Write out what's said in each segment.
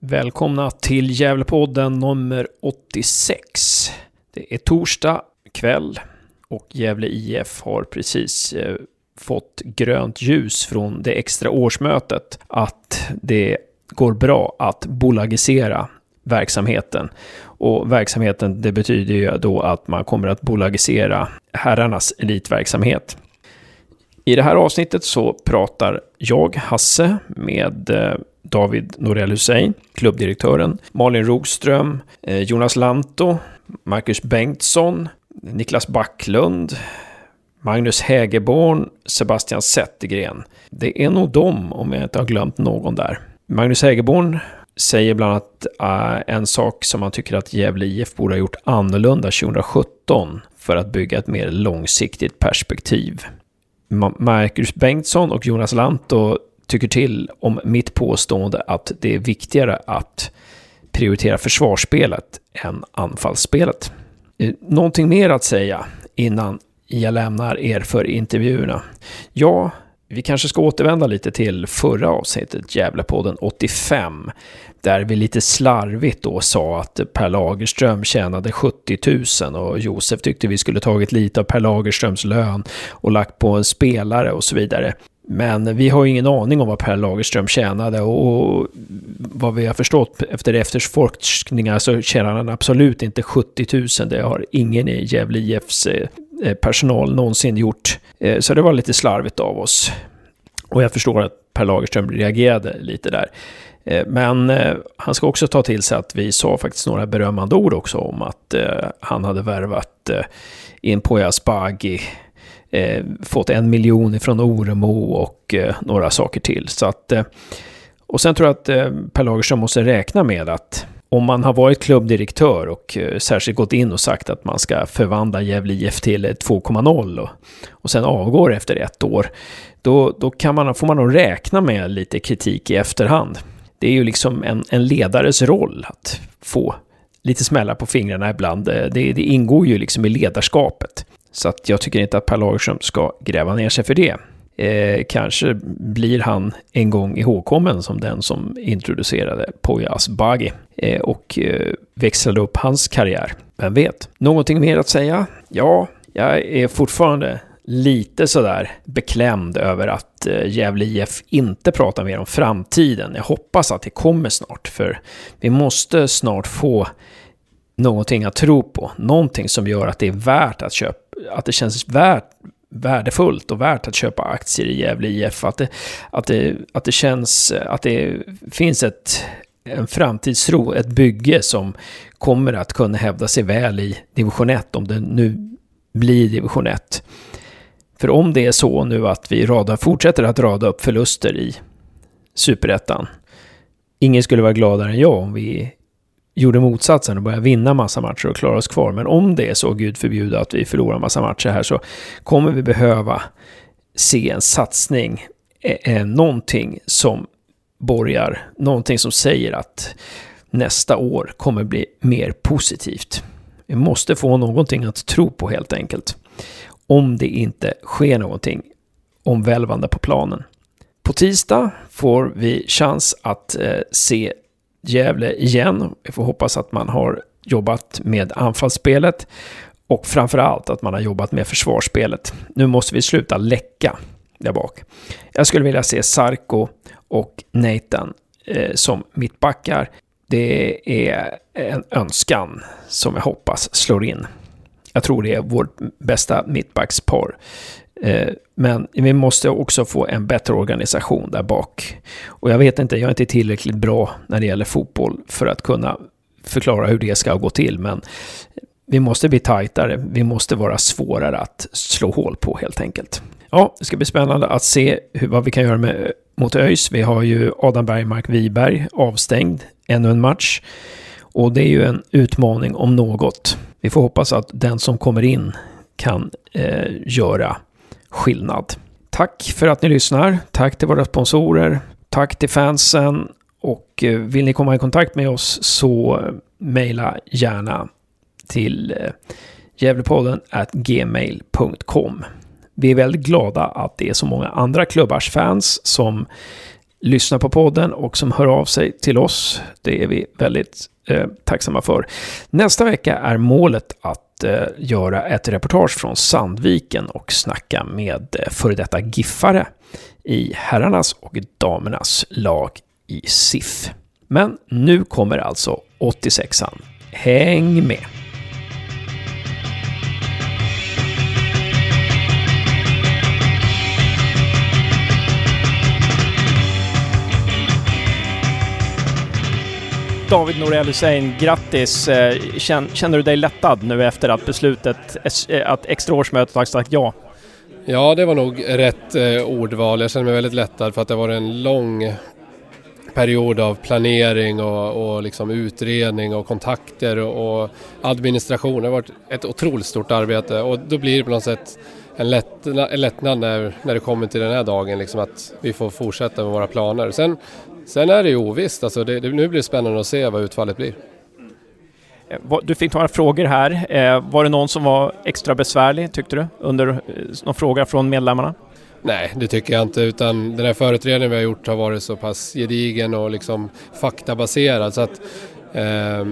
Välkomna till Gävlepodden nummer 86. Det är torsdag kväll och Gävle IF har precis eh, fått grönt ljus från det extra årsmötet att det går bra att bolagisera verksamheten. Och verksamheten, det betyder ju då att man kommer att bolagisera herrarnas elitverksamhet. I det här avsnittet så pratar jag, Hasse, med eh, David Norell Hussein, klubbdirektören, Malin Rogström, eh, Jonas Lanto, Marcus Bengtsson, Niklas Backlund, Magnus Hägerborn, Sebastian Zettergren. Det är nog dem, om jag inte har glömt någon där. Magnus Hägerborn säger bland annat uh, en sak som han tycker att Gävle IF borde ha gjort annorlunda 2017 för att bygga ett mer långsiktigt perspektiv. Marcus Bengtsson och Jonas Lanto tycker till om mitt påstående att det är viktigare att prioritera försvarsspelet än anfallsspelet. Eh, någonting mer att säga innan jag lämnar er för intervjuerna? Ja, vi kanske ska återvända lite till förra avsnittet, Gävlepodden 85, där vi lite slarvigt då sa att Per Lagerström tjänade 70 000 och Josef tyckte vi skulle tagit lite av Per Lagerströms lön och lagt på en spelare och så vidare. Men vi har ju ingen aning om vad Per Lagerström tjänade och vad vi har förstått efter efterforskningar så tjänar han absolut inte 70 000. Det har ingen i Gävle IFs eh, personal någonsin gjort. Eh, så det var lite slarvigt av oss. Och jag förstår att Per Lagerström reagerade lite där. Eh, men han ska också ta till sig att vi sa faktiskt några berömmande ord också om att han hade värvat in på Asbaghi eh, fått en miljon från Oremo och eh, några saker till. Så att, eh, och sen tror jag att eh, Per Lagerström måste räkna med att om man har varit klubbdirektör och eh, särskilt gått in och sagt att man ska förvandla Gävle IF till eh, 2,0 och, och sen avgår efter ett år, då, då kan man, får man nog räkna med lite kritik i efterhand. Det är ju liksom en, en ledares roll att få lite smällar på fingrarna ibland. Eh, det, det ingår ju liksom i ledarskapet. Så att jag tycker inte att Per Lagerström ska gräva ner sig för det. Eh, kanske blir han en gång ihågkommen som den som introducerade Poya Asbaghi eh, och eh, växlade upp hans karriär. Vem vet? Någonting mer att säga? Ja, jag är fortfarande lite sådär beklämd över att eh, Gävle IF inte pratar mer om framtiden. Jag hoppas att det kommer snart, för vi måste snart få någonting att tro på. Någonting som gör att det är värt att köpa, att det känns värt, värdefullt och värt att köpa aktier i Gävle IF. Att det, att det, att det känns, att det finns ett, en framtidstro, ett bygge som kommer att kunna hävda sig väl i division 1 om det nu blir division 1. För om det är så nu att vi radar, fortsätter att rada upp förluster i superettan, ingen skulle vara gladare än jag om vi gjorde motsatsen och började vinna massa matcher och klara oss kvar. Men om det är så, gud förbjude, att vi förlorar massa matcher här så kommer vi behöva se en satsning, eh, eh, någonting som borgar, någonting som säger att nästa år kommer bli mer positivt. Vi måste få någonting att tro på helt enkelt. Om det inte sker någonting omvälvande på planen. På tisdag får vi chans att eh, se Gävle igen. Vi får hoppas att man har jobbat med anfallsspelet och framförallt att man har jobbat med försvarsspelet. Nu måste vi sluta läcka där bak. Jag skulle vilja se Sarko och Nathan eh, som mittbackar. Det är en önskan som jag hoppas slår in. Jag tror det är vårt bästa mittbackspar. Eh, men vi måste också få en bättre organisation där bak. Och jag vet inte, jag är inte tillräckligt bra när det gäller fotboll för att kunna förklara hur det ska gå till. Men vi måste bli tajtare, vi måste vara svårare att slå hål på helt enkelt. Ja, det ska bli spännande att se hur, vad vi kan göra med, mot ÖIS. Vi har ju Adam Bergmark Wiberg avstängd ännu en match. Och det är ju en utmaning om något. Vi får hoppas att den som kommer in kan eh, göra skillnad. Tack för att ni lyssnar. Tack till våra sponsorer. Tack till fansen. Och eh, vill ni komma i kontakt med oss så eh, mejla gärna till eh, gävlepodden gmail.com. Vi är väldigt glada att det är så många andra klubbars fans som lyssnar på podden och som hör av sig till oss. Det är vi väldigt eh, tacksamma för. Nästa vecka är målet att eh, göra ett reportage från Sandviken och snacka med eh, före detta giffare i herrarnas och damernas lag i SIF. Men nu kommer alltså 86an. Häng med! David Norell Hussein, grattis! Eh, känner du dig lättad nu efter att beslutet, eh, att extra årsmötet har sagt ja? Ja, det var nog rätt eh, ordval. Jag känner mig väldigt lättad för att det var en lång period av planering och, och liksom utredning och kontakter och, och administration. Det har varit ett otroligt stort arbete och då blir det på något sätt en, lättnad, en lättnad när, när det kommer till den här dagen, liksom att vi får fortsätta med våra planer. Sen, sen är det ju ovisst, alltså det, nu blir det spännande att se vad utfallet blir. Eh, du fick några frågor här. Eh, var det någon som var extra besvärlig, tyckte du, under eh, någon fråga från medlemmarna? Nej, det tycker jag inte, utan den här förutredningen vi har gjort har varit så pass gedigen och liksom faktabaserad så att eh,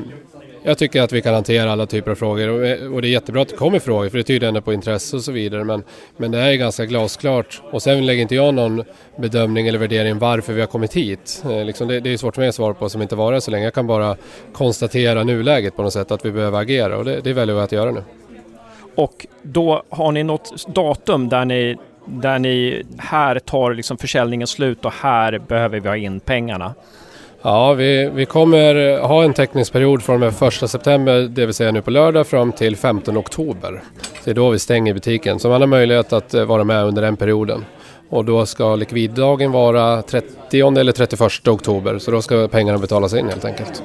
jag tycker att vi kan hantera alla typer av frågor eh, och det är jättebra att det kommer frågor för det tyder ändå på intresse och så vidare men, men det är ganska glasklart och sen lägger inte jag någon bedömning eller värdering varför vi har kommit hit. Eh, liksom det, det, är svårt för mig att svara på som inte varit så länge. Jag kan bara konstatera nuläget på något sätt att vi behöver agera och det, det väljer vi att göra nu. Och då har ni något datum där ni, där ni här tar liksom försäljningen slut och här behöver vi ha in pengarna? Ja, vi, vi kommer ha en teckningsperiod från med 1 september, det vill säga nu på lördag, fram till 15 oktober. Det är då vi stänger butiken, så man har möjlighet att eh, vara med under den perioden. Och då ska likviddagen vara 30 eller 31 oktober, så då ska pengarna betalas in helt enkelt.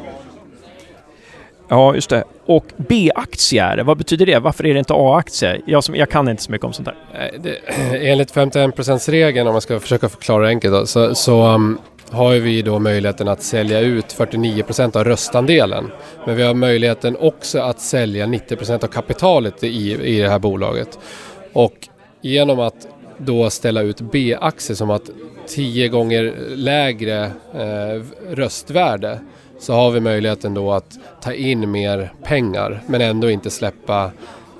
Ja, just det. Och B-aktier, vad betyder det? Varför är det inte A-aktier? Jag, jag kan inte så mycket om sånt där. Det, enligt 51%-regeln, om man ska försöka förklara det enkelt, då, så, så um, har vi då möjligheten att sälja ut 49% av röstandelen. Men vi har möjligheten också att sälja 90% av kapitalet i, i det här bolaget. Och genom att då ställa ut B-aktier som att 10 gånger lägre eh, röstvärde så har vi möjligheten då att ta in mer pengar men ändå inte släppa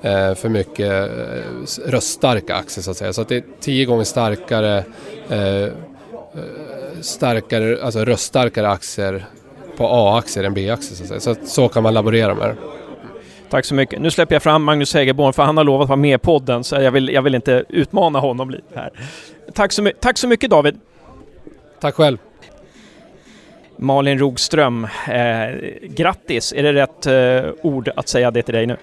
eh, för mycket eh, röststarka aktier så att säga. Så att det är 10 gånger starkare eh, starkare, alltså röststarkare aktier på A-aktier än B-aktier. Så, så, så kan man laborera med det. Tack så mycket. Nu släpper jag fram Magnus Hägerborn för han har lovat att vara med i podden så jag vill, jag vill inte utmana honom lite här. Tack så, tack så mycket David. Tack själv. Malin Rogström, eh, grattis! Är det rätt eh, ord att säga det till dig nu?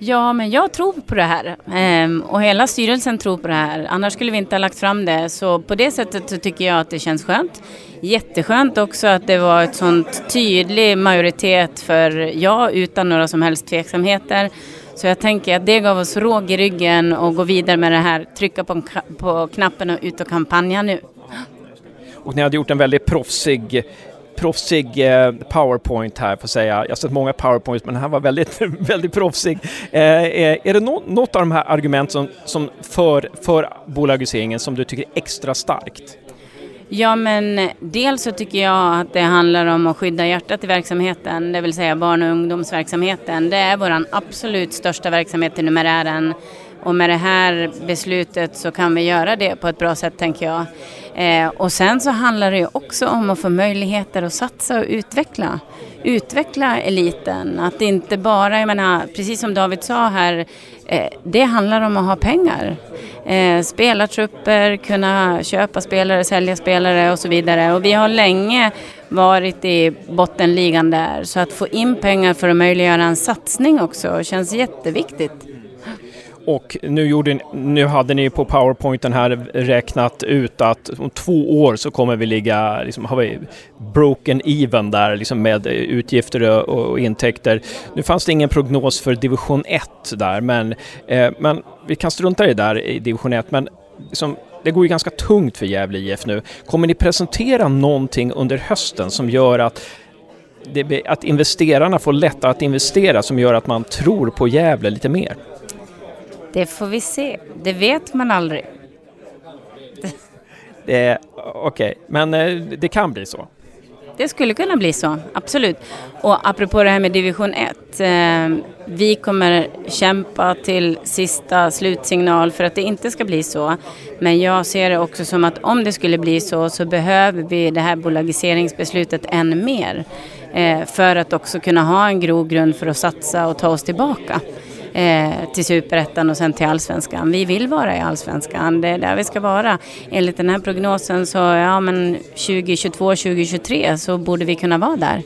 Ja, men jag tror på det här ehm, och hela styrelsen tror på det här. Annars skulle vi inte ha lagt fram det. Så på det sättet så tycker jag att det känns skönt. Jätteskönt också att det var ett sånt tydlig majoritet för ja utan några som helst tveksamheter. Så jag tänker att det gav oss råg i ryggen och gå vidare med det här, trycka på, på knappen och ut och kampanja nu. Och ni hade gjort en väldigt proffsig proffsig eh, powerpoint här får jag säga. Jag har sett många powerpoints men den här var väldigt, väldigt proffsig. Eh, eh är det no något av de här argumenten som, som för, för bolagiseringen som du tycker är extra starkt? Ja, men dels så tycker jag att det handlar om att skydda hjärtat i verksamheten, det vill säga barn och ungdomsverksamheten. Det är vår absolut största verksamhet i numerären och med det här beslutet så kan vi göra det på ett bra sätt tänker jag. Eh, och sen så handlar det ju också om att få möjligheter att satsa och utveckla. Utveckla eliten, att inte bara, jag menar, precis som David sa här, eh, det handlar om att ha pengar. Eh, spelartrupper, kunna köpa spelare, sälja spelare och så vidare. Och vi har länge varit i bottenligan där, så att få in pengar för att möjliggöra en satsning också känns jätteviktigt. Och nu, gjorde, nu hade ni på powerpointen här räknat ut att om två år så kommer vi ligga, liksom, har vi broken even där liksom med utgifter och, och intäkter. Nu fanns det ingen prognos för division 1 där men, eh, men vi kan strunta i det där i division 1 men liksom, det går ju ganska tungt för Gävle IF nu. Kommer ni presentera någonting under hösten som gör att det, att investerarna får lättare att investera som gör att man tror på Gävle lite mer? Det får vi se. Det vet man aldrig. Okej, okay. men eh, det kan bli så? Det skulle kunna bli så, absolut. Och apropå det här med division 1. Eh, vi kommer kämpa till sista slutsignal för att det inte ska bli så. Men jag ser det också som att om det skulle bli så så behöver vi det här bolagiseringsbeslutet än mer. Eh, för att också kunna ha en grogrund för att satsa och ta oss tillbaka eh, till superettan och sen till allsvenskan. Vi vill vara i allsvenskan, det är där vi ska vara. Enligt den här prognosen så ja men 2022, 2023 så borde vi kunna vara där.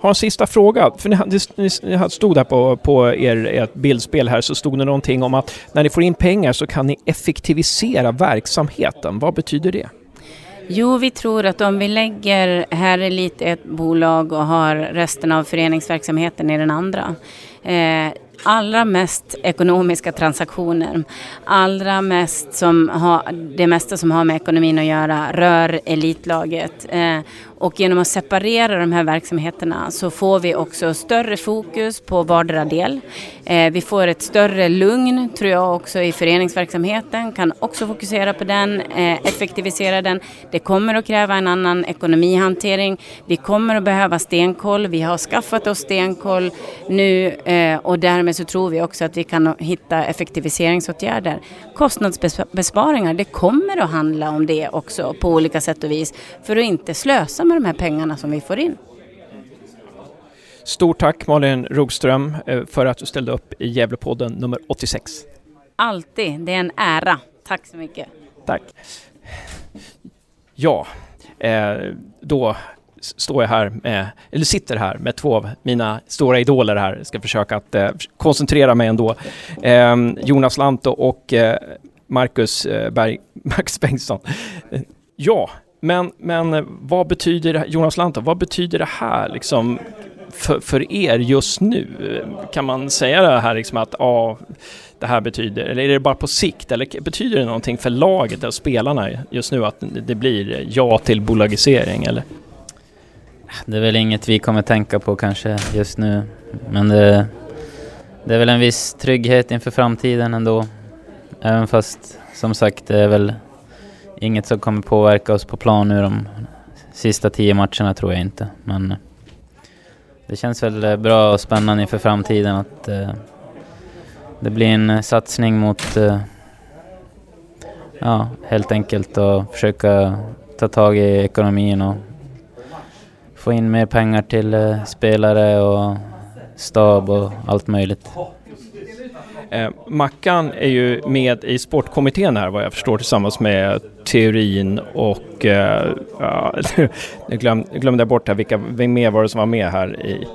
Har en sista fråga. För ni, ni stod där på, på er, ert bildspel här så stod det någonting om att när ni får in pengar så kan ni effektivisera verksamheten. Vad betyder det? Jo, vi tror att om vi lägger här Elit ett bolag och har resten av föreningsverksamheten i den andra eh, allra mest ekonomiska transaktioner, allra mest som har, det mesta som har med ekonomin att göra rör elitlaget. Eh, och genom att separera de här verksamheterna så får vi också större fokus på vardera del. Eh, vi får ett större lugn tror jag också i föreningsverksamheten, kan också fokusera på den, eh, effektivisera den. Det kommer att kräva en annan ekonomihantering. Vi kommer att behöva stenkoll. Vi har skaffat oss stenkoll nu eh, och därmed så tror vi också att vi kan hitta effektiviseringsåtgärder. Kostnadsbesparingar, det kommer att handla om det också på olika sätt och vis för att inte slösa med de här pengarna som vi får in. Stort tack Malin Rogström eh, för att du ställde upp i Gävlepodden nummer 86. Alltid, det är en ära. Tack så mycket. Tack. Ja, eh, då står jag här med, eller sitter här med två av mina stora idoler här. Jag ska försöka att eh, koncentrera mig ändå. Eh, Jonas Lantto och eh, Marcus eh, Berg, Max Bengtsson. ja, men, men eh, vad betyder, Jonas Lantto, vad betyder det här liksom för, för er just nu? Kan man säga det här liksom att ja, det här betyder, eller är det bara på sikt, eller betyder det någonting för laget och spelarna just nu att det blir ja till bolagisering eller? Det är väl inget vi kommer tänka på kanske just nu, men det, det är väl en viss trygghet inför framtiden ändå. Även fast som sagt det är väl inget som kommer påverka oss på plan nu de sista tio matcherna tror jag inte. Men eh, det känns väl eh, bra och spännande inför framtiden att eh, det blir en eh, satsning mot, eh, ja, helt enkelt att försöka ta tag i ekonomin och få in mer pengar till uh, spelare och stab och allt möjligt. Eh, Mackan är ju med i sportkommittén här vad jag förstår tillsammans med Teorin och... Eh, ja, nu glöm, glömde jag bort här, vilka vem mer var det som var med här i...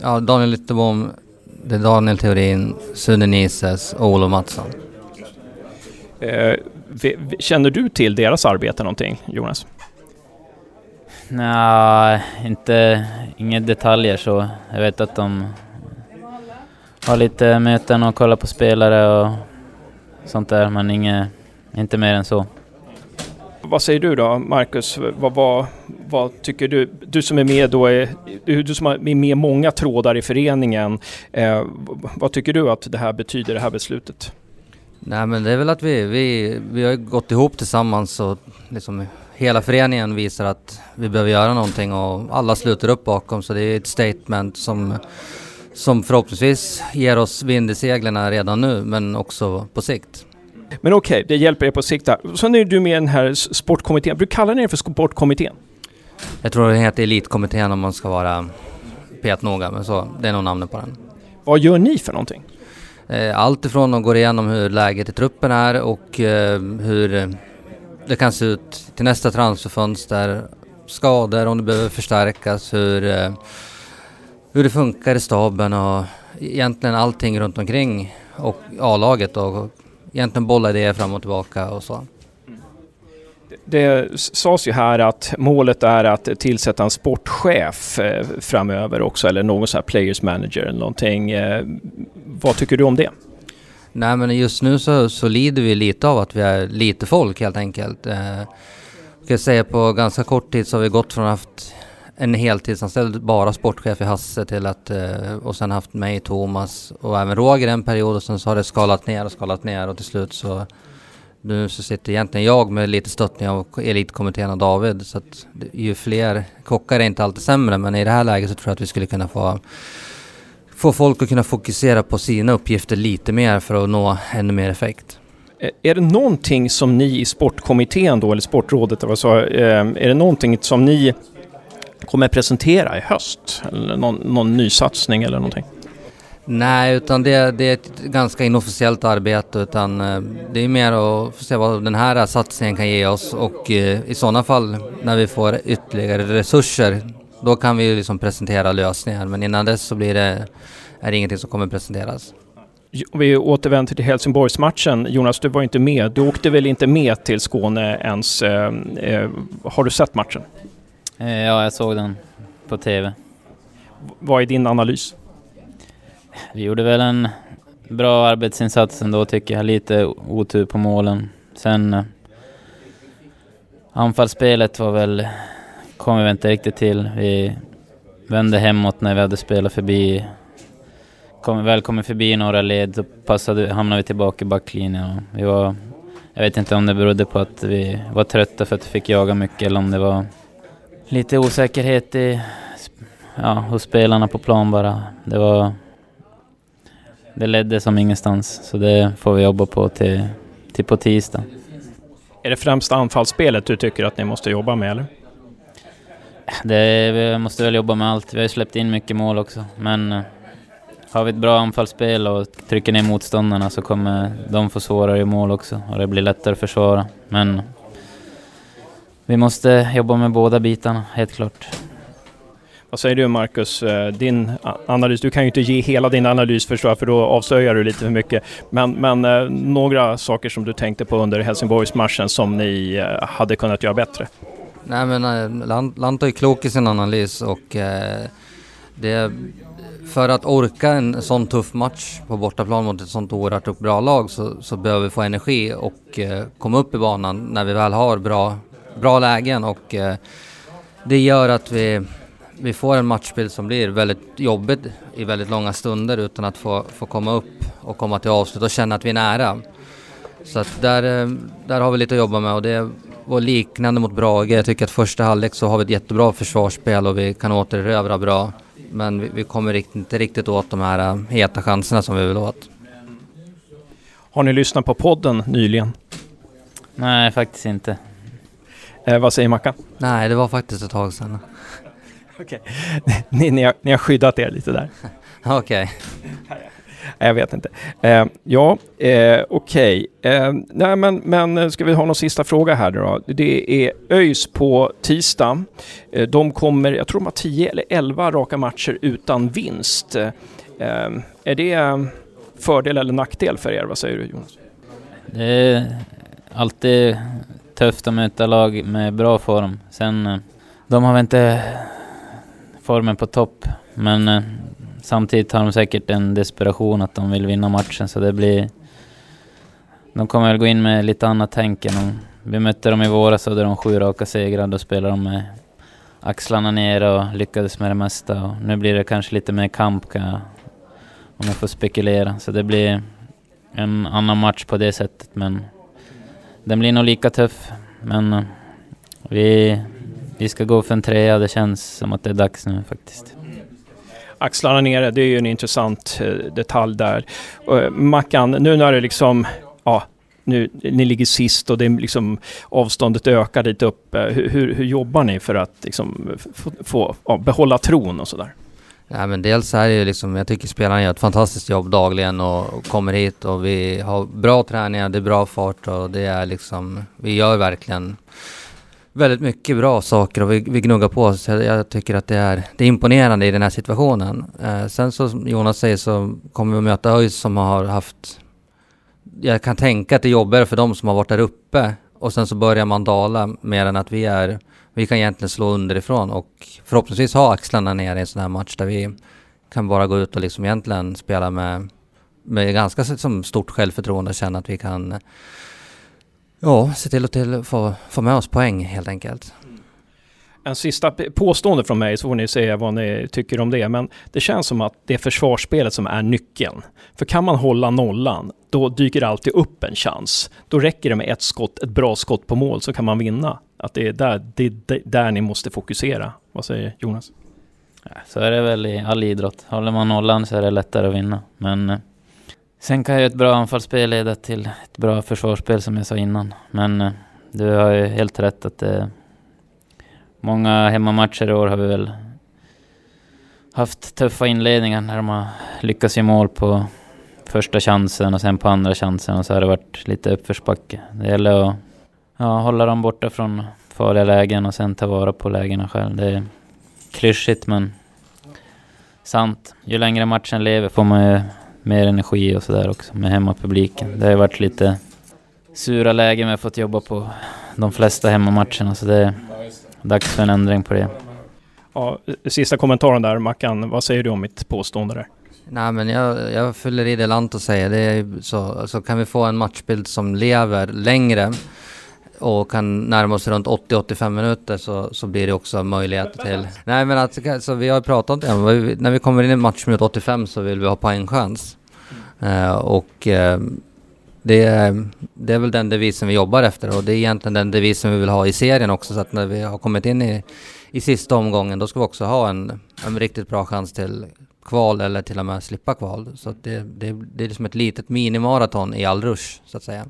Ja, Daniel Lyttebom, det är Daniel Teorin, Sune Nises och Olof Mattsson. Eh, känner du till deras arbete någonting, Jonas? Nej, inte... Inga detaljer så. Jag vet att de ha lite möten och kolla på spelare och sånt där, men inget, inte mer än så. Vad säger du då, Marcus? Vad, vad, vad, tycker du? Du som är med då, är, du som är med många trådar i föreningen. Eh, vad tycker du att det här betyder, det här beslutet? Nej men det är väl att vi, vi, vi har gått ihop tillsammans och liksom hela föreningen visar att vi behöver göra någonting och alla sluter upp bakom så det är ett statement som som förhoppningsvis ger oss vind i seglen redan nu, men också på sikt. Men okej, okay, det hjälper er på sikt där. Sen är du med i den här sportkommittén. Brukar kalla ni er för sportkommittén? Jag tror den heter Elitkommittén om man ska vara petnoga, men så, det är nog namnet på den. Vad gör ni för någonting? Eh, allt ifrån att gå igenom hur läget i truppen är och eh, hur det kan se ut till nästa transferfönster, skador, om det behöver förstärkas, hur eh, hur det funkar i staben och egentligen allting runt omkring och A-laget och egentligen bolla idéer fram och tillbaka och så. Det sades ju här att målet är att tillsätta en sportchef eh, framöver också eller någon sån här players manager eller någonting. Eh, vad tycker du om det? Nej men just nu så, så lider vi lite av att vi är lite folk helt enkelt. Eh, jag kan säga på ganska kort tid så har vi gått från att haft en heltidsanställd bara sportchef i Hasse till att, eh, och sen haft mig, Thomas och även Roger en period och sen så har det skalat ner och skalat ner och till slut så nu så sitter egentligen jag med lite stöttning av elitkommittén och David. Så att ju fler kockar är inte alltid sämre men i det här läget så tror jag att vi skulle kunna få få folk att kunna fokusera på sina uppgifter lite mer för att nå ännu mer effekt. Är det någonting som ni i sportkommittén då, eller sportrådet, eller så, är det någonting som ni kommer presentera i höst? Eller någon, någon ny satsning eller någonting? Nej, utan det, det, är ett ganska inofficiellt arbete utan eh, det är mer att se vad den här satsningen kan ge oss och eh, i sådana fall när vi får ytterligare resurser då kan vi liksom presentera lösningar men innan dess så blir det, är det ingenting som kommer presenteras. Vi återvänder till Helsingborgsmatchen. Jonas, du var inte med. Du åkte väl inte med till Skåne ens? Eh, har du sett matchen? Ja, jag såg den på TV. Vad är din analys? Vi gjorde väl en bra arbetsinsats ändå tycker jag. Lite otur på målen. Sen eh, anfallsspelet var väl, kom vi inte riktigt till. Vi vände hemåt när vi hade spelat förbi, kom, väl kommit förbi några led så passade, hamnade vi tillbaka i backlinjen. vi var, jag vet inte om det berodde på att vi var trötta för att vi fick jaga mycket eller om det var lite osäkerhet i, ja, hos spelarna på plan bara. Det var det ledde som ingenstans, så det får vi jobba på till, till på tisdag. Är det främst anfallsspelet du tycker att ni måste jobba med, eller? Det, vi måste väl jobba med allt. Vi har ju släppt in mycket mål också, men eh, har vi ett bra anfallsspel och trycker ner motståndarna så kommer de få svårare i mål också och det blir lättare att försvara. Men vi måste jobba med båda bitarna, helt klart. Vad säger du Marcus, eh, din analys? Du kan ju inte ge hela din analys förstår jag, för då avslöjar du lite för mycket. Men, men eh, några saker som du tänkte på under Helsingborgsmatchen som ni hade kunnat göra bättre? Nej men eh, Lant, Lant är klok i sin analys och eh, det, för att orka en sån tuff match på bortaplan mot ett sånt oerhört bra lag så, så behöver vi få energi och eh, komma upp i banan när vi väl har bra, bra lägen och eh, det gör att vi vi får en matchbild som blir väldigt jobbig i väldigt långa stunder utan att få, få komma upp och komma till avslut och känna att vi är nära. Så att där, eh, där har vi lite att jobba med och det var liknande mot Brage. Jag tycker att första halvlek så har vi ett jättebra försvarsspel och vi kan återerövra bra. Men vi, vi kommer inte riktigt åt de här eh, heta chanserna som vi vill åt. Har ni lyssnat på podden nyligen? Nej, faktiskt inte. Eh, vad säger Mackan? Nej, det var faktiskt ett tag sedan. Okej, ni, ni, har, ni har skyddat er lite där. Okej. Jag vet inte. Eh, ja, eh, okej. Okay. Eh, nej, men, men eh, ska vi ha någon sista fråga här då? Det är ÖIS på tisdag. Eh, de kommer, jag tror de har 10 eller 11 raka matcher utan vinst. Eh, är det eh, fördel eller nackdel för er? Vad säger du Jonas? Det är alltid tufft att möta lag med bra form. Sen, eh, de har väl inte formen på topp. Men samtidigt har de säkert en desperation att de vill vinna matchen så det blir... De kommer väl gå in med lite annat tänk än om... Vi mötte dem i våras och hade de sju raka segrar. Då spelade de med axlarna ner och lyckades med det mesta. Och nu blir det kanske lite mer kamp kan jag, om jag får spekulera. Så det blir en annan match på det sättet men den blir nog lika tuff. Men eh, vi, vi ska gå för en trea, det känns som att det är dags nu faktiskt. Axlarna nere, det är ju en intressant eh, detalj där. Uh, Mackan, nu när det liksom, ja, nu, ni ligger sist och det är liksom avståndet ökar dit upp. Eh, hur, hur, jobbar ni för att liksom få, få ja, behålla tron och sådär? Ja, men dels är det ju liksom, jag tycker spelarna gör ett fantastiskt jobb dagligen och, kommer hit och vi har bra träningar, det är bra fart och det är liksom, vi gör verkligen väldigt mycket bra saker och vi, vi gnuggar på. Så jag, jag tycker att det är, det är imponerande i den här situationen. Eh, sen så som Jonas säger så kommer vi att möta ÖIS som har haft... Jag kan tänka att det är jobbigare för dem som har varit där uppe och sen så börjar man dala mer än att vi är... Vi kan egentligen slå underifrån och förhoppningsvis ha axlarna ner i en sån här match där vi kan bara gå ut och liksom egentligen spela med, med ganska som stort självförtroende och känna att vi kan Ja, se till att till, få, få med oss poäng helt enkelt. En sista påstående från mig så får ni säga vad ni tycker om det. Men det känns som att det är försvarsspelet som är nyckeln. För kan man hålla nollan, då dyker det alltid upp en chans. Då räcker det med ett skott, ett bra skott på mål så kan man vinna. Att det är där, det är där ni måste fokusera. Vad säger Jonas? Så är det väl i all idrott. Håller man nollan så är det lättare att vinna. Men eh, sen kan ju ett bra anfallsspel leda till ett bra försvarsspel som jag sa innan. Men eh, du har ju helt rätt att det Många hemmamatcher i år har vi väl haft tuffa inledningar när de har lyckats i mål på första chansen och sen på andra chansen och så har det varit lite uppförsbacke. Det gäller att ja, hålla dem borta från farliga lägen och sen ta vara på lägena själv. Det är klyschigt men sant. Ju längre matchen lever får man ju mer energi och sådär också med hemmapubliken. Det har ju varit lite sura lägen vi har fått jobba på de flesta hemmamatcherna så det är dags för en ändring på det. Ja, sista kommentaren där Mackan, vad säger du om mitt påstående där? Nej men jag, jag fyller i det Lanto säger. Det är så, så kan vi få en matchbild som lever längre och kan närma oss runt 80-85 minuter så, så blir det också möjlighet till... Nej men att, så vi har pratat om det, när vi kommer in i matchminut 85 så vill vi ha poängchans. Uh, och uh, det, är, det är väl den devisen vi jobbar efter och det är egentligen den devisen vi vill ha i serien också så att när vi har kommit in i, i sista omgången då ska vi också ha en, en riktigt bra chans till kval eller till och med slippa kval. Så det, det, det är liksom ett litet minimaraton i all rush så att säga.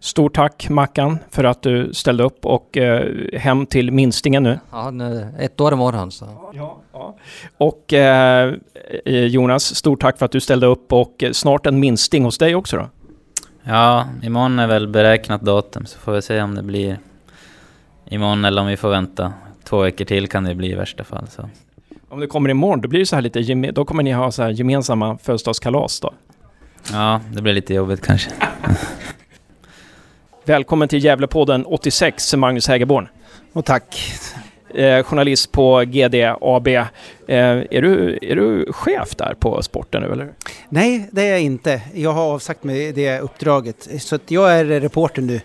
Stort tack Mackan för att du ställde upp och eh, hem till minstingen nu. Ja, nu, ett år imorgon så. Ja, ja. Och eh, eh, Jonas, stort tack för att du ställde upp och eh, snart en minsting hos dig också då. Ja, imorgon är väl beräknat datum så får vi se om det blir imorgon eller om vi får vänta. Två veckor till kan det bli i värsta fall. Så. Om det kommer imorgon, då blir det så här lite, då kommer ni ha så här gemensamma födelsedagskalas då? Ja, det blir lite jobbigt kanske. Välkommen till Gävlepodden 86, Magnus Hägerborn. Och tack. Eh, journalist på GD AB. Eh, är, du, är du chef där på sporten nu eller? Nej, det är jag inte. Jag har avsagt mig det uppdraget. Så jag är reporter nu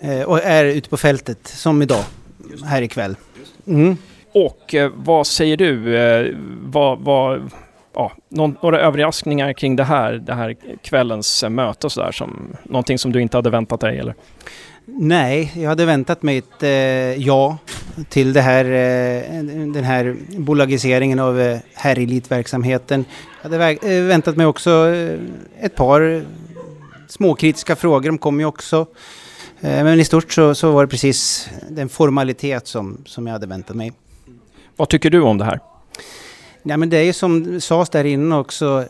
eh, och är ute på fältet som idag, här ikväll. Mm. Och eh, vad säger du? Eh, vad, vad, ja, några överraskningar kring det här, det här kvällens möte och sådär, som någonting som du inte hade väntat dig eller? Nej, jag hade väntat mig ett eh, ja till här, eh, den här bolagiseringen av eh, herrelitverksamheten. Jag hade eh, väntat mig också eh, ett par småkritiska frågor, de kom ju också. Eh, men i stort så, så var det precis den formalitet som, som jag hade väntat mig. Vad tycker du om det här? Ja, men det är ju som sades där inne också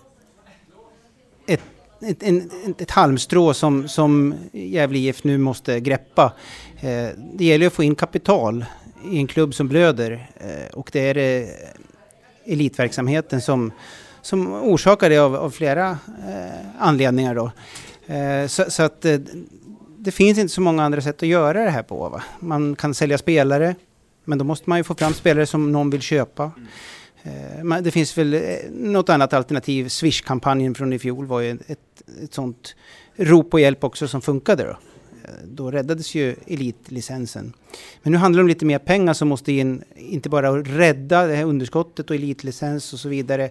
ett, ett, en, ett halmstrå som, som Gävle IF nu måste greppa. Eh, det gäller att få in kapital i en klubb som blöder eh, och det är eh, elitverksamheten som, som orsakar det av, av flera eh, anledningar. Då. Eh, så, så, att eh, det finns inte så många andra sätt att göra det här på. Va? Man kan sälja spelare, men då måste man ju få fram spelare som någon vill köpa. Mm. Eh, det finns väl eh, något annat alternativ. Swish-kampanjen från i fjol var ju ett, ett sånt rop på hjälp också som funkade då. Eh, då räddades ju elitlicensen. Men nu handlar det om lite mer pengar som måste in, inte bara rädda det här underskottet och elitlicens och så vidare,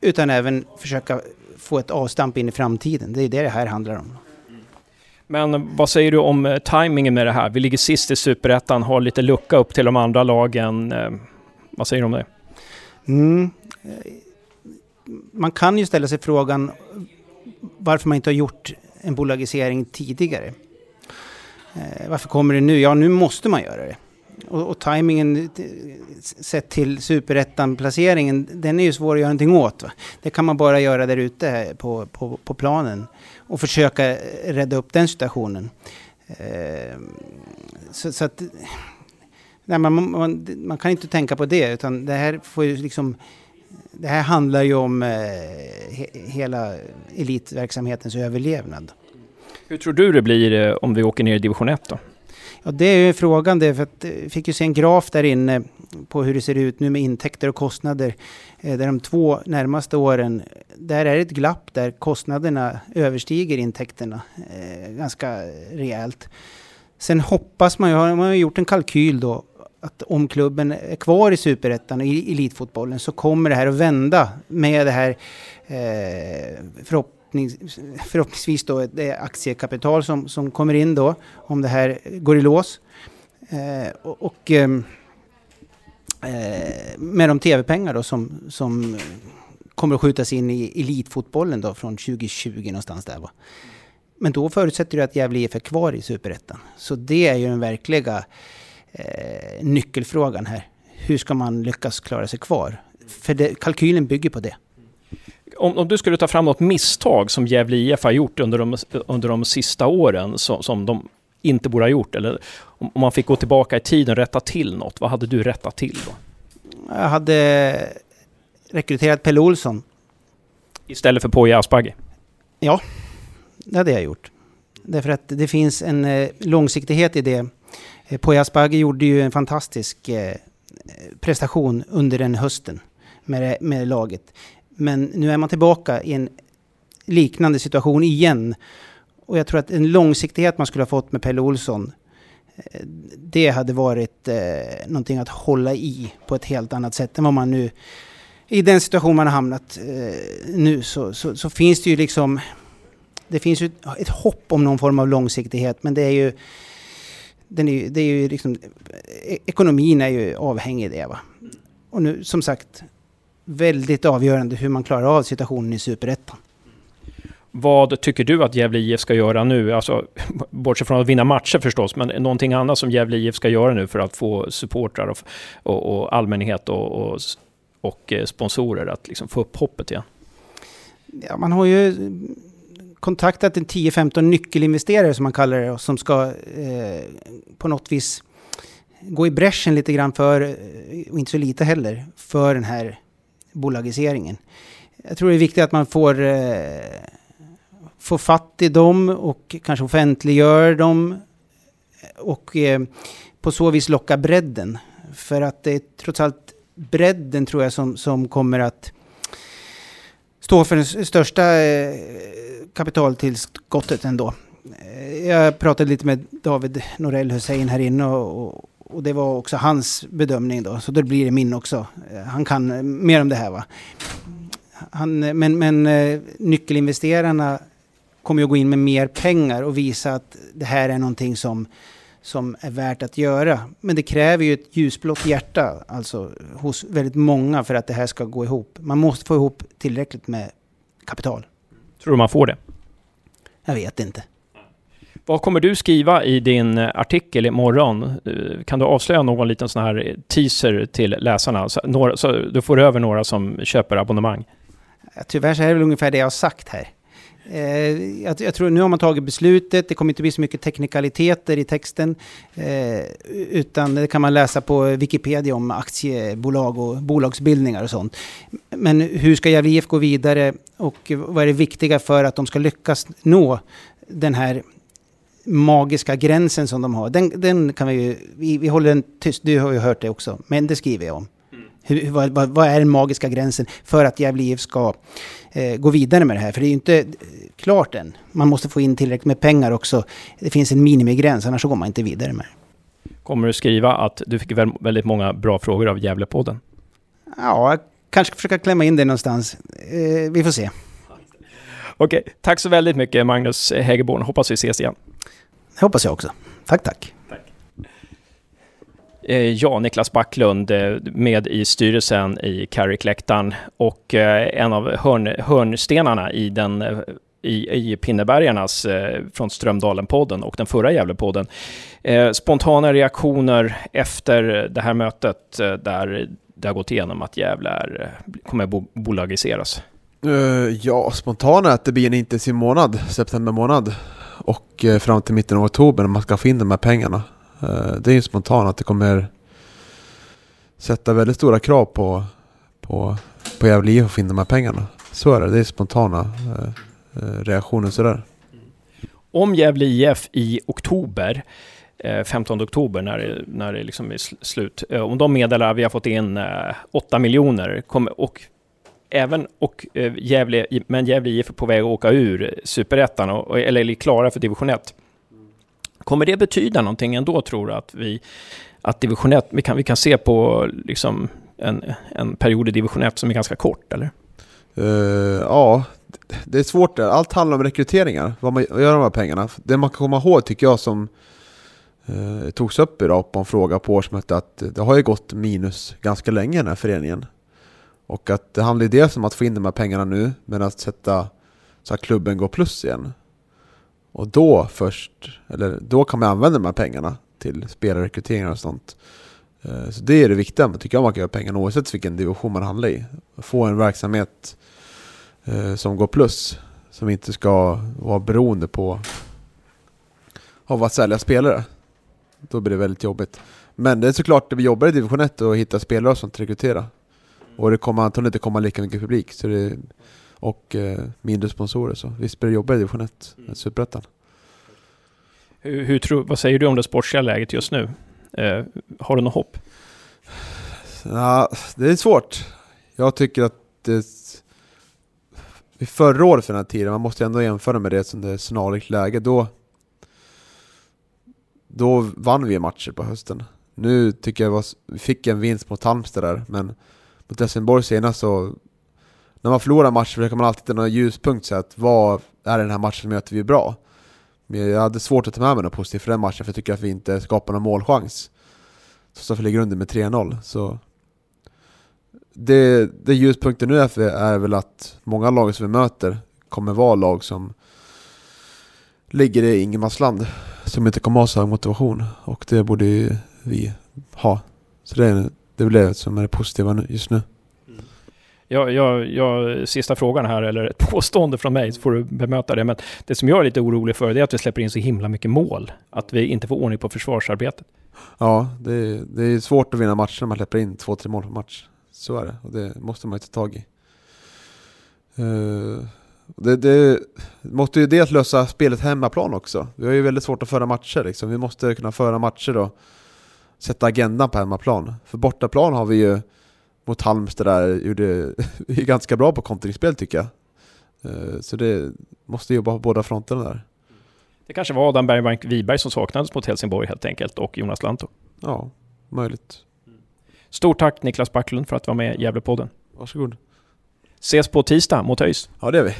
utan även försöka få ett avstamp in i framtiden. Det är det det här handlar om. Men vad säger du om tajmingen med det här? Vi ligger sist i Superettan, har lite lucka upp till de andra lagen. Vad säger du om det? Mm. Man kan ju ställa sig frågan varför man inte har gjort en bolagisering tidigare. Eh, varför kommer det nu? Ja, nu måste man göra det. Och, och tajmingen sett till superettan-placeringen, den är ju svår att göra någonting åt. Va? Det kan man bara göra där ute eh, på, på, på planen och försöka rädda upp den situationen. Eh, så, så, att... Nej, man, man, man, kan inte tänka på det, utan det här får ju liksom... Det här handlar ju om eh, he, hela elitverksamhetens överlevnad. Hur tror du det blir eh, om vi åker ner i division 1 då? Ja, det är ju frågan det, för att vi eh, fick ju se en graf där inne på hur det ser ut nu med intäkter och kostnader. Eh, där de två närmaste åren, där är det ett glapp där kostnaderna överstiger intäkterna ganska rejält. Sen hoppas man ju, man har gjort en kalkyl då, att om klubben är kvar i superettan och i elitfotbollen så kommer det här att vända med det här eh, förhoppnings, förhoppningsvis då det eh, aktiekapital som, som kommer in då om det här går i lås. Eh, och, och eh, eh med de tv-pengar då som, som kommer att skjutas in i elitfotbollen då från 2020 någonstans där va. Men då förutsätter det att Gävle IF är kvar i Superettan. Så det är ju den verkliga eh, nyckelfrågan här. Hur ska man lyckas klara sig kvar? För det, kalkylen bygger på det. Om, om, du skulle ta fram något misstag som Gävle IF har gjort under de, under de sista åren som, som de inte borde ha gjort, eller om, om man fick gå tillbaka i tiden och rätta till något, vad hade du rättat till då? Jag hade rekryterat Pelle Olsson. Istället för Poya Asbaghi? Ja, det hade jag gjort. Därför att det finns en eh, långsiktighet i det. Eh, Poya Asbaghi gjorde ju en fantastisk eh, prestation under den hösten med, med laget. Men nu är man tillbaka i en liknande situation igen. Och jag tror att en långsiktighet man skulle ha fått med Pelle Olsson eh, det hade varit eh, någonting att hålla i på ett helt annat sätt än vad man nu... I den situation man har hamnat eh, nu så, så, så, finns det ju liksom... Det finns ju ett hopp om någon form av långsiktighet men det är ju... Den är, det är ju liksom, e-, ekonomin är ju avhängig det. Va? Och nu som sagt, väldigt avgörande hur man klarar av situationen i Superettan. Vad tycker du att Gävle IF ska göra nu? Alltså, bortsett från att vinna matcher förstås, men någonting annat som Gävle IF ska göra nu för att få supportrar och, och, och allmänhet och, och, och, eh, sponsorer att liksom få upp hoppet igen? Ja, man har ju kontaktat en 10-15 nyckelinvesterare som man kallar det, som ska eh, på något vis gå i bräschen lite grann för, eh, och inte så lite heller, för den här bolagiseringen. Jag tror det är viktigt att man får, eh, får fatt i dem och kanske offentliggör dem och eh, på så vis locka bredden. För att det är trots allt bredden tror jag som, som kommer att stå för det största eh, kapitaltillskottet ändå. Eh, jag pratade lite med David Norell Hussein här inne och, och det var också hans bedömning då, så då blir det min också. Eh, han kan mer om det här va. Han, men, men nyckelinvesterarna kommer ju att gå in med mer pengar och visa att det här är någonting som, som är värt att göra. Men det kräver ju ett ljusblått hjärta, alltså hos väldigt många för att det här ska gå ihop. Man måste få ihop tillräckligt med kapital. Tror du man får det? Jag vet inte. Vad kommer du skriva i din eh, artikel imorgon? Eh, kan du avslöja någon liten sån här teaser till läsarna? Så, några, så du får över några som köper abonnemang. Tyvärr så är det väl ungefär det jag har sagt här. Eh, jag, jag, tror nu har man tagit beslutet, det kommer inte bli så mycket teknikaliteter i texten. Eh, utan det kan man läsa på Wikipedia om aktiebolag och bolagsbildningar och sånt. Men hur ska Gävle IF gå vidare och vad är det viktiga för att de ska lyckas nå den här magiska gränsen som de har. Den, den kan vi ju, vi, vi håller den tyst, du har ju hört det också, men det skriver jag om. Hur, vad, vad, vad, är den magiska gränsen för att Gävle IF ska eh, gå vidare med det här? För det är ju inte klart än. Man måste få in tillräckligt med pengar också. Det finns en minimigräns, annars går man inte vidare med det. Kommer du skriva att du fick väldigt många bra frågor av Gävlepodden? Ja, jag kanske ska försöka klämma in det någonstans. Eh, vi får se. Okej, tack så väldigt mycket Magnus Hägerborn. Hoppas vi ses igen. Det hoppas jag också. Tack, tack. Eh, ja, Niklas Backlund eh, med i styrelsen i Carrick-läktaren och eh, en av hörn, hörnstenarna i den eh, i, i Pinnebergarnas eh, från Strömdalen-podden och den förra Gävle-podden. Eh, spontana reaktioner efter det här mötet där det har gått igenom att Gävle är, kommer bo, bolagiseras? ja, spontana att det blir en intensiv månad, september månad och eh, fram till mitten av oktober när man ska få in de här pengarna. Eh, det är ju spontant att det kommer sätta väldigt stora krav på, på, på Gävle IF att få in de här pengarna. Så är det, det är spontana eh, eh, reaktioner sådär. Om Gävle IF i oktober 15 oktober när det, när det liksom är slut. Om de meddelar att vi har fått in 8 miljoner och även och Gävle, men Gävle IF är på väg att åka ur superettan, eller är klara för division 1. Kommer det betyda någonting ändå, tror du, att vi att division 1, vi kan, vi kan se på liksom en, en period i division 1 som är ganska kort, eller? Uh, ja, det är svårt där. Allt handlar om rekryteringar, vad man gör med de här pengarna. Det man kan komma ihåg tycker jag som uh, togs upp idag på en fråga på årsmötet att det har ju gått minus ganska länge den här föreningen. Och att det handlar ju dels om att få in de här pengarna nu, men att sätta så att klubben går plus igen. Och då först, eller då kan man använda de här pengarna till spelarrekryteringar och sånt. Eh, så det är det viktiga, man tycker jag man kan göra pengarna oavsett vilken division man handlar i. Få en verksamhet eh, som går plus, som inte ska vara beroende på av att sälja spelare. Då blir det väldigt jobbigt. Men det är såklart det blir jobbigare i division 1 att hitta spelare och sånt att rekrytera. Och det kommer antagligen inte komma lika mycket publik. Så det, och eh, mindre sponsorer. Så visst blir det jobbigare i division 1 mm. Superettan. Hur, hur tror, vad säger du om det sportsliga läget just nu? Eh, har du något hopp? Ja, det är svårt. Jag tycker att det... Förra året för den här tiden, man måste ändå jämföra med det som det är snarlikt läge, då... Då vann vi matcher på hösten. Nu tycker jag att vi fick en vinst mot Halmstad där, men mot Helsingborg senast så... När man förlorar matcher försöker man alltid hitta någon ljuspunkt, så att vad är den här matchen möter vi bra? Men jag hade svårt att ta med mig något positivt för den matchen, för jag tycker att vi inte skapar någon målchans. Så att vi ligger under med 3-0, så... Det, det ljuspunkten nu är, är väl att många lag som vi möter kommer vara lag som ligger i ingenmansland, som inte kommer ha så hög motivation. Och det borde ju vi ha. Så det är, det är väl det som är det positiva just nu. Jag, jag, jag, sista frågan här, eller ett påstående från mig, så får du bemöta det. Men det som jag är lite orolig för, det är att vi släpper in så himla mycket mål. Att vi inte får ordning på försvarsarbetet. Ja, det är, det är svårt att vinna matcher när man släpper in två, tre mål per match. Så är det, och det måste man ju ta tag i. Uh, det, det måste ju dels lösa spelet hemmaplan också. Vi har ju väldigt svårt att föra matcher liksom. Vi måste kunna föra matcher och Sätta agendan på hemmaplan. För bortaplan har vi ju mot Halmstad där gjorde är ganska bra på kontringsspel tycker jag. Eh, så det måste jobba på båda fronterna där. Det kanske var Adam Bergmark Wiberg som saknades mot Helsingborg helt enkelt och Jonas Lantto. Ja, möjligt. Stort tack Niklas Backlund för att du var med i Gävlepodden. Varsågod. Ses på tisdag mot ÖIS. Ja, det gör vi.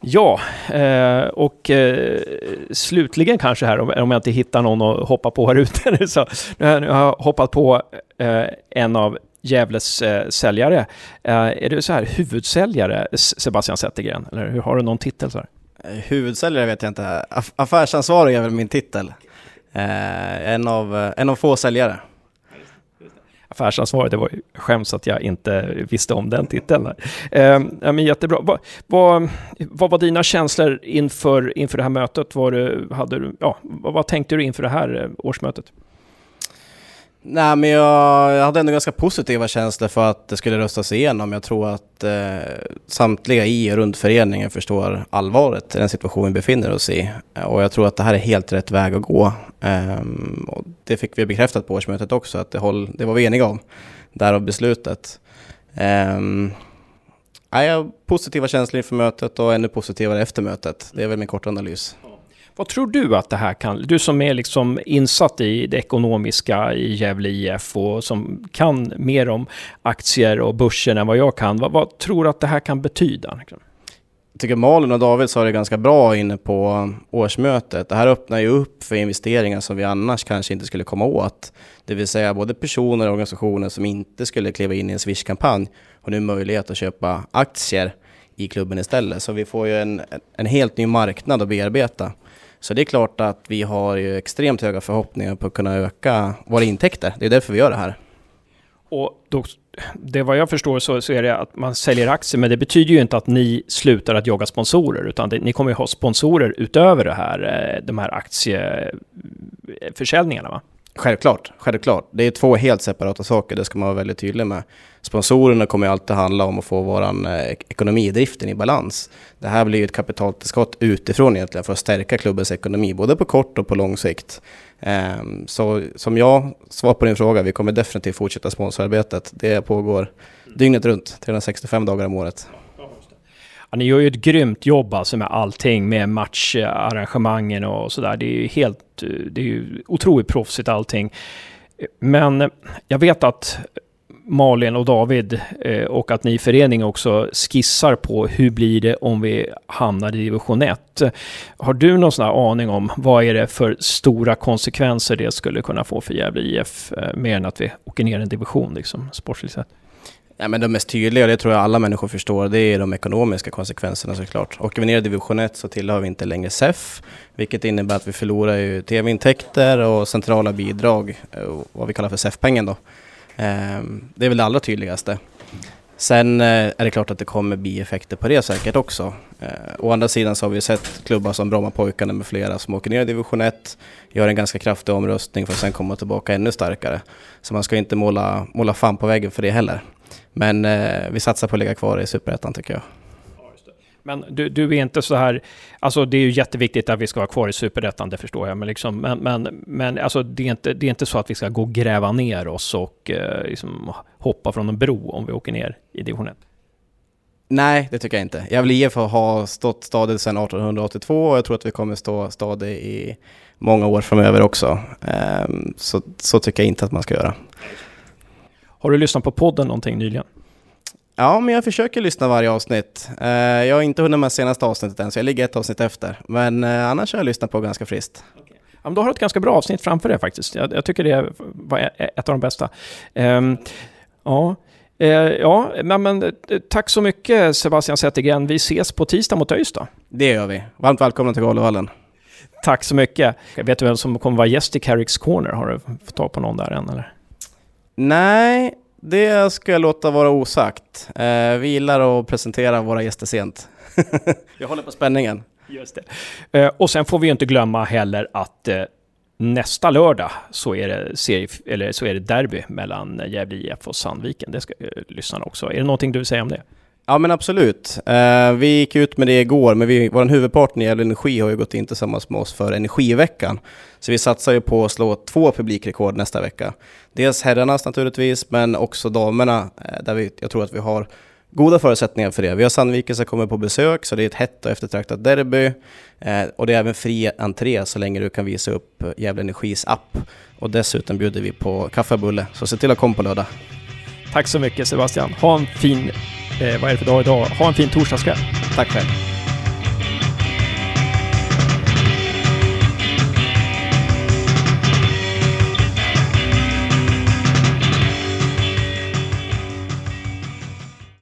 Ja, eh, och eh, slutligen kanske här, om jag inte hittar någon att hoppa på här ute. Så, nu har jag hoppat på en av Gävles eh, säljare. Eh, är du så här huvudsäljare, Sebastian Zettergren? Eller hur, har du någon titel? Så här? Eh, huvudsäljare vet jag inte. Aff affärsansvarig är väl min titel. Eh, en, av, eh, en av få säljare. Affärsansvarig, det var ju skäms att jag inte visste om den titeln. Eh, men jättebra. Vad, vad, vad var dina känslor inför, inför det här mötet? Var hade du, ja, vad, vad tänkte du inför det här eh, årsmötet? Nej men jag, jag, hade ändå ganska positiva känslor för att det skulle röstas igenom. Jag tror att eh, samtliga i och runt föreningen förstår allvaret i den situation vi befinner oss i. Och jag tror att det här är helt rätt väg att gå. Ehm, och det fick vi bekräftat på årsmötet också, att det, håll, det var vi eniga om. Därav beslutet. Ehm, jag har positiva känslor inför mötet och ännu positivare efter mötet. Det är väl min korta analys. Vad tror du att det här kan... Du som är liksom insatt i det ekonomiska i Gävle IF och som kan mer om aktier och börsen än vad jag kan. Vad, vad tror du att det här kan betyda? Liksom? Jag tycker Malin och David sa det ganska bra inne på årsmötet. Det här öppnar ju upp för investeringar som vi annars kanske inte skulle komma åt. Det vill säga både personer och organisationer som inte skulle kliva in i en Swish-kampanj har nu möjlighet att köpa aktier i klubben istället. Så vi får ju en, en helt ny marknad att bearbeta. Så det är klart att vi har ju extremt höga förhoppningar på att kunna öka våra intäkter. Det är därför vi gör det här. Och då, det vad jag förstår så, så, är det att man säljer aktier, men det betyder ju inte att ni slutar att jaga sponsorer, utan det, ni kommer ju ha sponsorer utöver det här, eh, de här aktieförsäljningarna va? Självklart, självklart. Det är två helt separata saker, det ska man vara väldigt tydlig med. Sponsorerna kommer alltid handla om att få vår eh, ekonomidriften i balans. Det här blir ju ett kapitaltillskott utifrån egentligen för att stärka klubbens ekonomi, både på kort och på lång sikt. Ehm, så som jag svar på din fråga, vi kommer definitivt fortsätta sponsorarbetet. Det pågår dygnet runt, 365 dagar om året Ja, ni gör ju ett grymt jobb alltså med allting, med matcharrangemangen och sådär. Det är ju helt, det är ju otroligt proffsigt allting. Men jag vet att Malin och David eh, och att ni i föreningen också skissar på hur blir det om vi hamnar i division 1. Har du någon sån här aning om vad är det för stora konsekvenser det skulle kunna få för Gävle IF eh, mer än att vi åker ner en division liksom sportsligt sett? Ja, men de mest tydliga, och det tror jag alla människor förstår, det är de ekonomiska konsekvenserna såklart. Åker vi ner i division 1 så tillhör vi inte längre SEF, vilket innebär att vi förlorar ju tv-intäkter och centrala bidrag, eh, vad vi kallar för SEF-pengen då. Ehm, det är väl det allra tydligaste. Sen eh, är det klart att det kommer bieffekter på det säkert också. Eh, å andra sidan så har vi sett klubbar som Brommapojkarna med flera som åker ner i division 1, gör en ganska kraftig omröstning för att sen komma tillbaka ännu starkare. Så man ska inte måla, måla fan på väggen för det heller. Men eh, vi satsar på att ligga kvar i Superettan tycker jag. Men du, du, är inte så här, alltså det är ju jätteviktigt att vi ska vara kvar i superettan, det förstår jag, men, liksom, men, men, men alltså det, är inte, det är inte så att vi ska gå och gräva ner oss och eh, liksom hoppa från en bro om vi åker ner i division 1. Nej, det tycker jag inte. Gävle IF har stått stadigt sedan 1882 och jag tror att vi kommer stå stadigt i många år framöver också. Um, så, så tycker jag inte att man ska göra. Har du lyssnat på podden någonting nyligen? Ja, men jag försöker lyssna varje avsnitt. Uh, jag har inte hunnit med senaste avsnittet än, så jag ligger ett avsnitt efter. Men uh, annars har jag lyssnat på ganska friskt. Okay. Ja, men då har du ett ganska bra avsnitt framför dig faktiskt. Jag, jag tycker det var ett av de bästa. Um, ja, uh, ja men, men, tack så mycket Sebastian Zettergren. Vi ses på tisdag mot ÖIS Det gör vi. Varmt välkomna till Galovallen. Tack så mycket. Vet du vem som kommer vara gäst i Carricks Corner? Har du fått tag på någon där än eller? Nej, det ska jag låta vara osagt. Eh, vi gillar att presentera våra gäster sent. jag håller på spänningen. Just det. Eh, och sen får vi ju inte glömma heller att eh, nästa lördag så är, det serie, eller så är det derby mellan Gävle IF och Sandviken. Det ska eh, lyssnarna också. Är det någonting du vill säga om det? Ja men absolut. Uh, vi gick ut med det igår, men vi, vår huvudpartner Gävle Energi har ju gått in tillsammans med oss för Energiveckan. Så vi satsar ju på att slå två publikrekord nästa vecka. Dels herrarnas naturligtvis, men också damerna, uh, där vi, jag tror att vi har goda förutsättningar för det. Vi har Sandviken som kommer på besök, så det är ett hett och eftertraktat derby. Uh, och det är även fri entré så länge du kan visa upp Gävle Energis app. Och dessutom bjuder vi på kaffe och bulle, så se till att komma på lördag. Tack så mycket Sebastian. Ha en fin, eh, vad är det för dag idag? Ha en fin torsdagskväll. Tack själv.